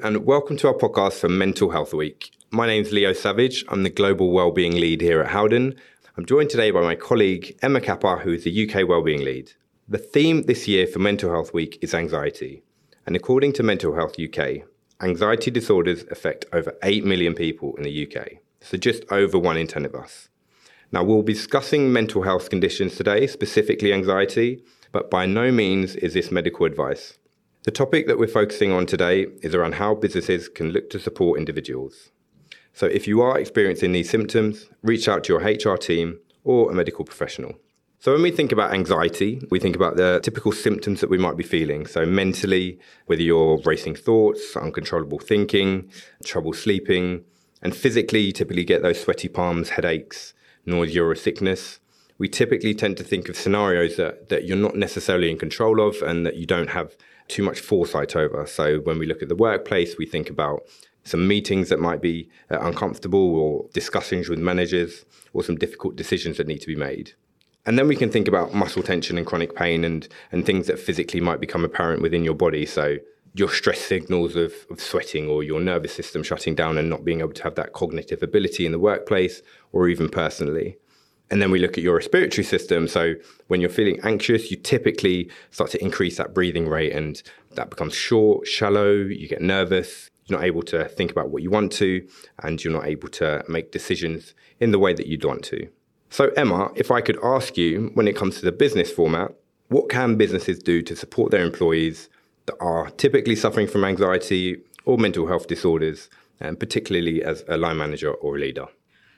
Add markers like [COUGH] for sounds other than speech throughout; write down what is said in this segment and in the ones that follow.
And welcome to our podcast for Mental Health Week. My name's Leo Savage. I'm the Global Wellbeing Lead here at Howden. I'm joined today by my colleague Emma Kappa, who is the UK Wellbeing Lead. The theme this year for Mental Health Week is anxiety. And according to Mental Health UK, anxiety disorders affect over 8 million people in the UK. So just over one in 10 of us. Now, we'll be discussing mental health conditions today, specifically anxiety, but by no means is this medical advice. The topic that we're focusing on today is around how businesses can look to support individuals. So if you are experiencing these symptoms, reach out to your HR team or a medical professional. So when we think about anxiety, we think about the typical symptoms that we might be feeling. So mentally, whether you're racing thoughts, uncontrollable thinking, trouble sleeping, and physically, you typically get those sweaty palms, headaches, nausea or sickness we typically tend to think of scenarios that, that you're not necessarily in control of and that you don't have too much foresight over. So when we look at the workplace, we think about some meetings that might be uh, uncomfortable or discussions with managers or some difficult decisions that need to be made. And then we can think about muscle tension and chronic pain and, and things that physically might become apparent within your body. So your stress signals of, of sweating or your nervous system shutting down and not being able to have that cognitive ability in the workplace or even personally. And then we look at your respiratory system. So when you're feeling anxious, you typically start to increase that breathing rate and that becomes short, shallow, you get nervous, you're not able to think about what you want to, and you're not able to make decisions in the way that you'd want to. So, Emma, if I could ask you, when it comes to the business format, what can businesses do to support their employees that are typically suffering from anxiety or mental health disorders, and particularly as a line manager or a leader?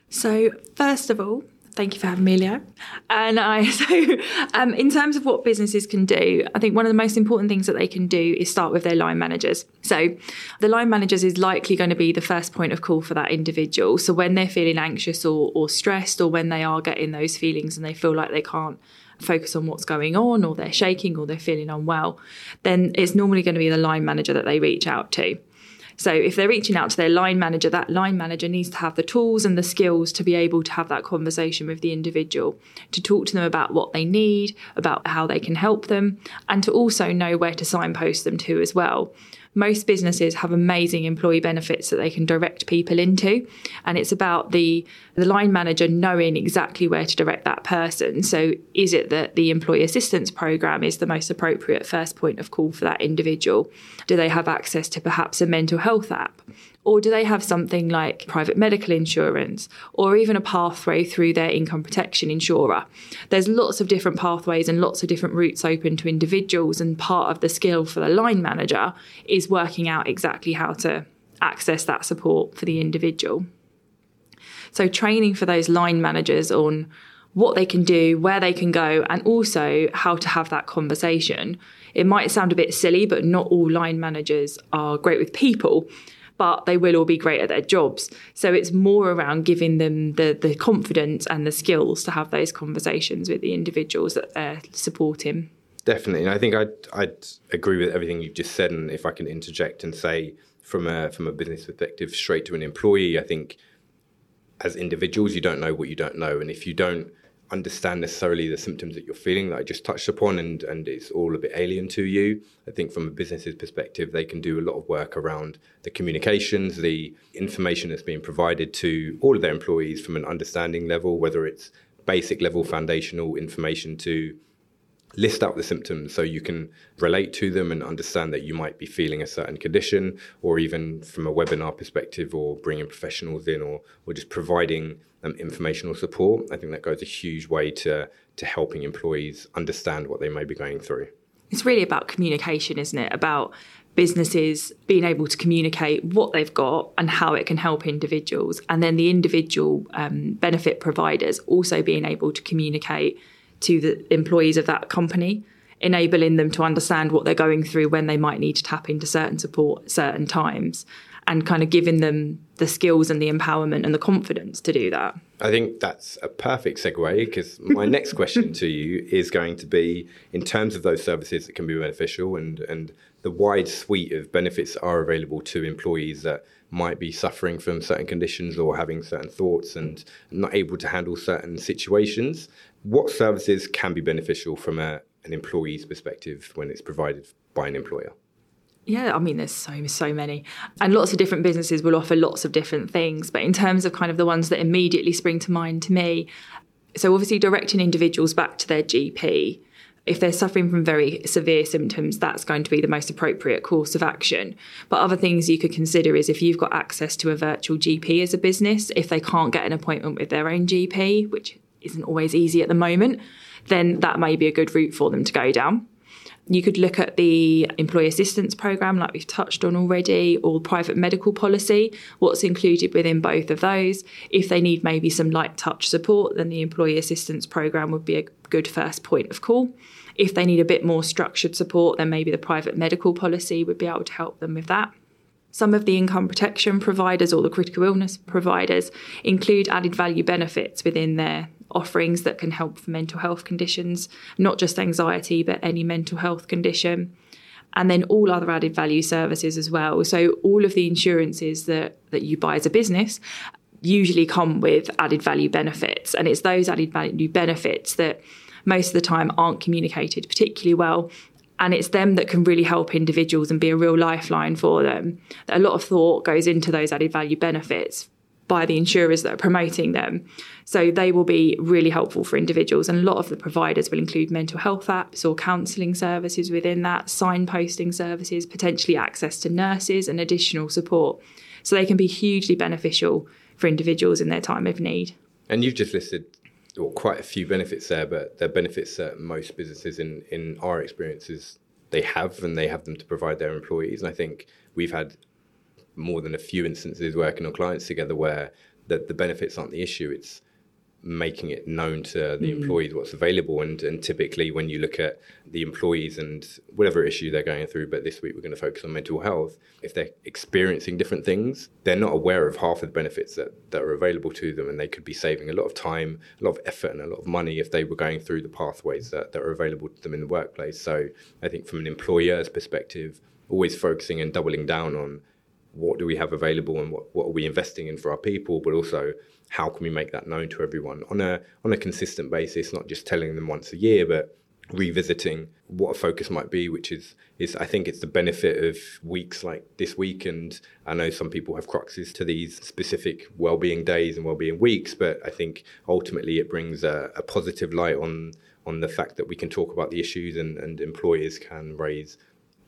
So, first of all, Thank you for having me, Leo. And I, [LAUGHS] so um, in terms of what businesses can do, I think one of the most important things that they can do is start with their line managers. So the line managers is likely going to be the first point of call for that individual. So when they're feeling anxious or, or stressed, or when they are getting those feelings and they feel like they can't focus on what's going on, or they're shaking, or they're feeling unwell, then it's normally going to be the line manager that they reach out to. So if they're reaching out to their line manager, that line manager needs to have the tools and the skills to be able to have that conversation with the individual, to talk to them about what they need, about how they can help them, and to also know where to signpost them to as well most businesses have amazing employee benefits that they can direct people into and it's about the the line manager knowing exactly where to direct that person. So is it that the employee assistance program is the most appropriate first point of call for that individual? Do they have access to perhaps a mental health app or do they have something like private medical insurance or even a pathway through their income protection insurer? There's lots of different pathways and lots of different routes open to individuals, and part of the skill for the line manager is working out exactly how to access that support for the individual. So, training for those line managers on what they can do, where they can go, and also how to have that conversation. It might sound a bit silly, but not all line managers are great with people but they will all be great at their jobs. So it's more around giving them the the confidence and the skills to have those conversations with the individuals that they're supporting. Definitely, and I think I'd I'd agree with everything you've just said. And if I can interject and say from a from a business perspective, straight to an employee, I think as individuals, you don't know what you don't know, and if you don't understand necessarily the symptoms that you're feeling that I just touched upon and, and it's all a bit alien to you. I think from a business's perspective, they can do a lot of work around the communications, the information that's being provided to all of their employees from an understanding level, whether it's basic level foundational information to list out the symptoms so you can relate to them and understand that you might be feeling a certain condition, or even from a webinar perspective, or bringing professionals in, or, or just providing um, informational support. I think that goes a huge way to, to helping employees understand what they may be going through. It's really about communication, isn't it? About businesses being able to communicate what they've got and how it can help individuals, and then the individual um, benefit providers also being able to communicate to the employees of that company, enabling them to understand what they're going through when they might need to tap into certain support certain times and kind of giving them the skills and the empowerment and the confidence to do that. I think that's a perfect segue because my next question to you is going to be in terms of those services that can be beneficial and, and the wide suite of benefits are available to employees that might be suffering from certain conditions or having certain thoughts and not able to handle certain situations. What services can be beneficial from a, an employee's perspective when it's provided by an employer? Yeah, I mean, there's so so many, and lots of different businesses will offer lots of different things. But in terms of kind of the ones that immediately spring to mind to me, so obviously directing individuals back to their GP. If they're suffering from very severe symptoms, that's going to be the most appropriate course of action. But other things you could consider is if you've got access to a virtual GP as a business, if they can't get an appointment with their own GP, which isn't always easy at the moment, then that may be a good route for them to go down. You could look at the employee assistance program, like we've touched on already, or private medical policy, what's included within both of those. If they need maybe some light touch support, then the employee assistance program would be a good first point of call. If they need a bit more structured support, then maybe the private medical policy would be able to help them with that. Some of the income protection providers or the critical illness providers include added value benefits within their offerings that can help for mental health conditions, not just anxiety, but any mental health condition. And then all other added value services as well. So all of the insurances that, that you buy as a business usually come with added value benefits. And it's those added value benefits that most of the time aren't communicated particularly well. And it's them that can really help individuals and be a real lifeline for them. A lot of thought goes into those added value benefits by the insurers that are promoting them. So they will be really helpful for individuals. And a lot of the providers will include mental health apps or counselling services within that, signposting services, potentially access to nurses and additional support. So they can be hugely beneficial for individuals in their time of need. And you've just listed well, quite a few benefits there, but they're benefits that most businesses in, in our experiences they have and they have them to provide their employees. And I think we've had more than a few instances working on clients together where the, the benefits aren't the issue. It's making it known to the mm. employees what's available. And, and typically, when you look at the employees and whatever issue they're going through, but this week we're going to focus on mental health, if they're experiencing different things, they're not aware of half of the benefits that, that are available to them. And they could be saving a lot of time, a lot of effort, and a lot of money if they were going through the pathways that, that are available to them in the workplace. So I think from an employer's perspective, always focusing and doubling down on what do we have available and what, what are we investing in for our people, but also how can we make that known to everyone on a on a consistent basis, not just telling them once a year, but revisiting what a focus might be, which is is I think it's the benefit of weeks like this week, and I know some people have cruxes to these specific well-being days and well-being weeks, but I think ultimately it brings a, a positive light on on the fact that we can talk about the issues and, and employers can raise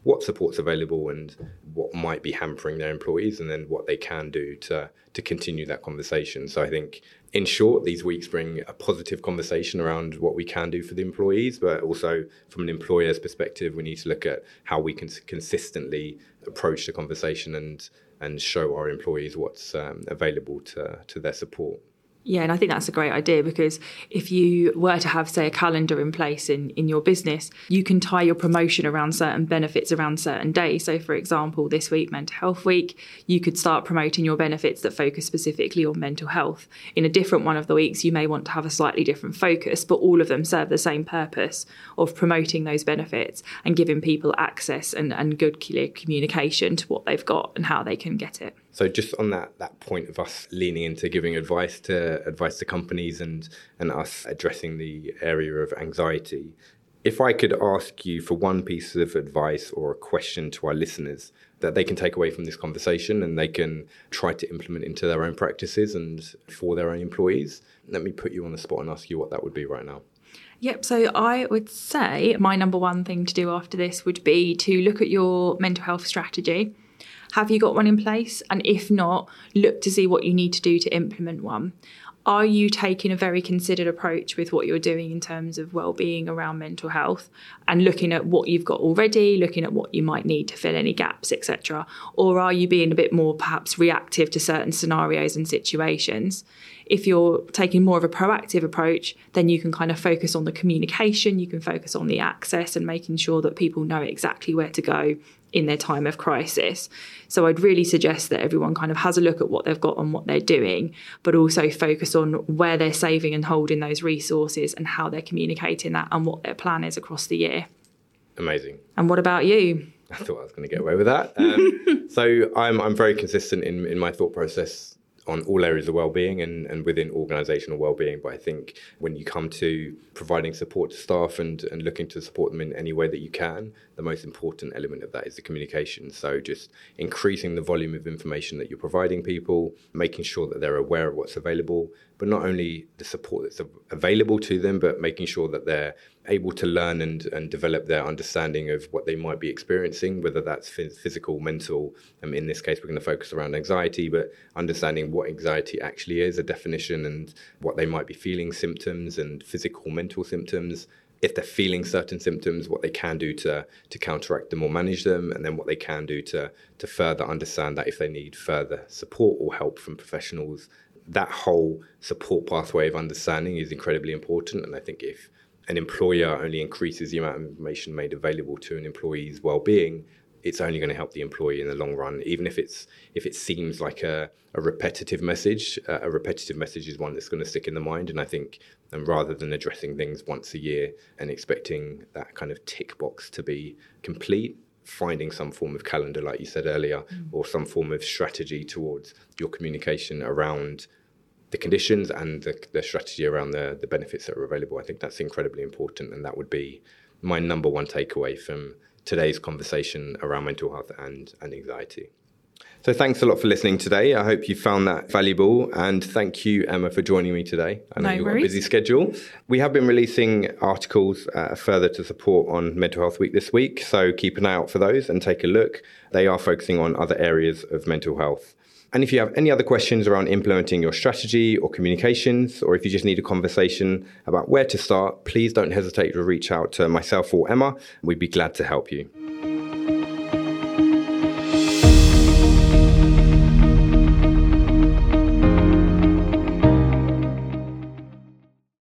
what support's available and what might be hampering their employees, and then what they can do to to continue that conversation. So I think, in short, these weeks bring a positive conversation around what we can do for the employees, but also from an employer's perspective, we need to look at how we can consistently approach the conversation and and show our employees what's um, available to to their support. Yeah, and I think that's a great idea because if you were to have, say, a calendar in place in, in your business, you can tie your promotion around certain benefits around certain days. So, for example, this week, Mental Health Week, you could start promoting your benefits that focus specifically on mental health. In a different one of the weeks, you may want to have a slightly different focus, but all of them serve the same purpose of promoting those benefits and giving people access and, and good clear communication to what they've got and how they can get it. So just on that that point of us leaning into giving advice to advice to companies and and us addressing the area of anxiety, if I could ask you for one piece of advice or a question to our listeners that they can take away from this conversation and they can try to implement into their own practices and for their own employees, let me put you on the spot and ask you what that would be right now. Yep. So I would say my number one thing to do after this would be to look at your mental health strategy have you got one in place? And if not, look to see what you need to do to implement one. Are you taking a very considered approach with what you're doing in terms of well-being around mental health and looking at what you've got already, looking at what you might need to fill any gaps, etc. Or are you being a bit more perhaps reactive to certain scenarios and situations? If you're taking more of a proactive approach, then you can kind of focus on the communication, you can focus on the access and making sure that people know exactly where to go in their time of crisis. So I'd really suggest that everyone kind of has a look at what they've got and what they're doing, but also focus on where they're saving and holding those resources and how they're communicating that and what their plan is across the year. Amazing. And what about you? I thought I was going to get away with that. Um, [LAUGHS] so I'm I'm very consistent in in my thought process on all areas of well-being and, and within organizational well-being. But i think when you come to providing support to staff and, and looking to support them in any way that you can the most important element of that is the communication. So just increasing the volume of information that you're providing people making sure that they're aware of what's available but not only the support that's available to them but making sure that they're able to learn and, and develop their understanding of what they might be experiencing, whether that's physical, mental. Um, in this case, we're going to focus around anxiety, but understanding what anxiety actually is, a definition, and what they might be feeling, symptoms, and physical, mental symptoms. If they're feeling certain symptoms, what they can do to to counteract them or manage them, and then what they can do to to further understand that if they need further support or help from professionals, that whole support pathway of understanding is incredibly important. And I think if an employer only increases the amount of information made available to an employee's well-being, it's only going to help the employee in the long run. Even if it's if it seems like a, a repetitive message, uh, a repetitive message is one that's going to stick in the mind. And I think, and um, rather than addressing things once a year and expecting that kind of tick box to be complete, finding some form of calendar, like you said earlier, mm. or some form of strategy towards your communication around the conditions and the, the strategy around the, the benefits that are available. I think that's incredibly important, and that would be my number one takeaway from today's conversation around mental health and, and anxiety. So thanks a lot for listening today. I hope you found that valuable. And thank you, Emma, for joining me today. I know no you've got a busy schedule. We have been releasing articles uh, further to support on Mental Health Week this week. So keep an eye out for those and take a look. They are focusing on other areas of mental health. And if you have any other questions around implementing your strategy or communications, or if you just need a conversation about where to start, please don't hesitate to reach out to myself or Emma. We'd be glad to help you.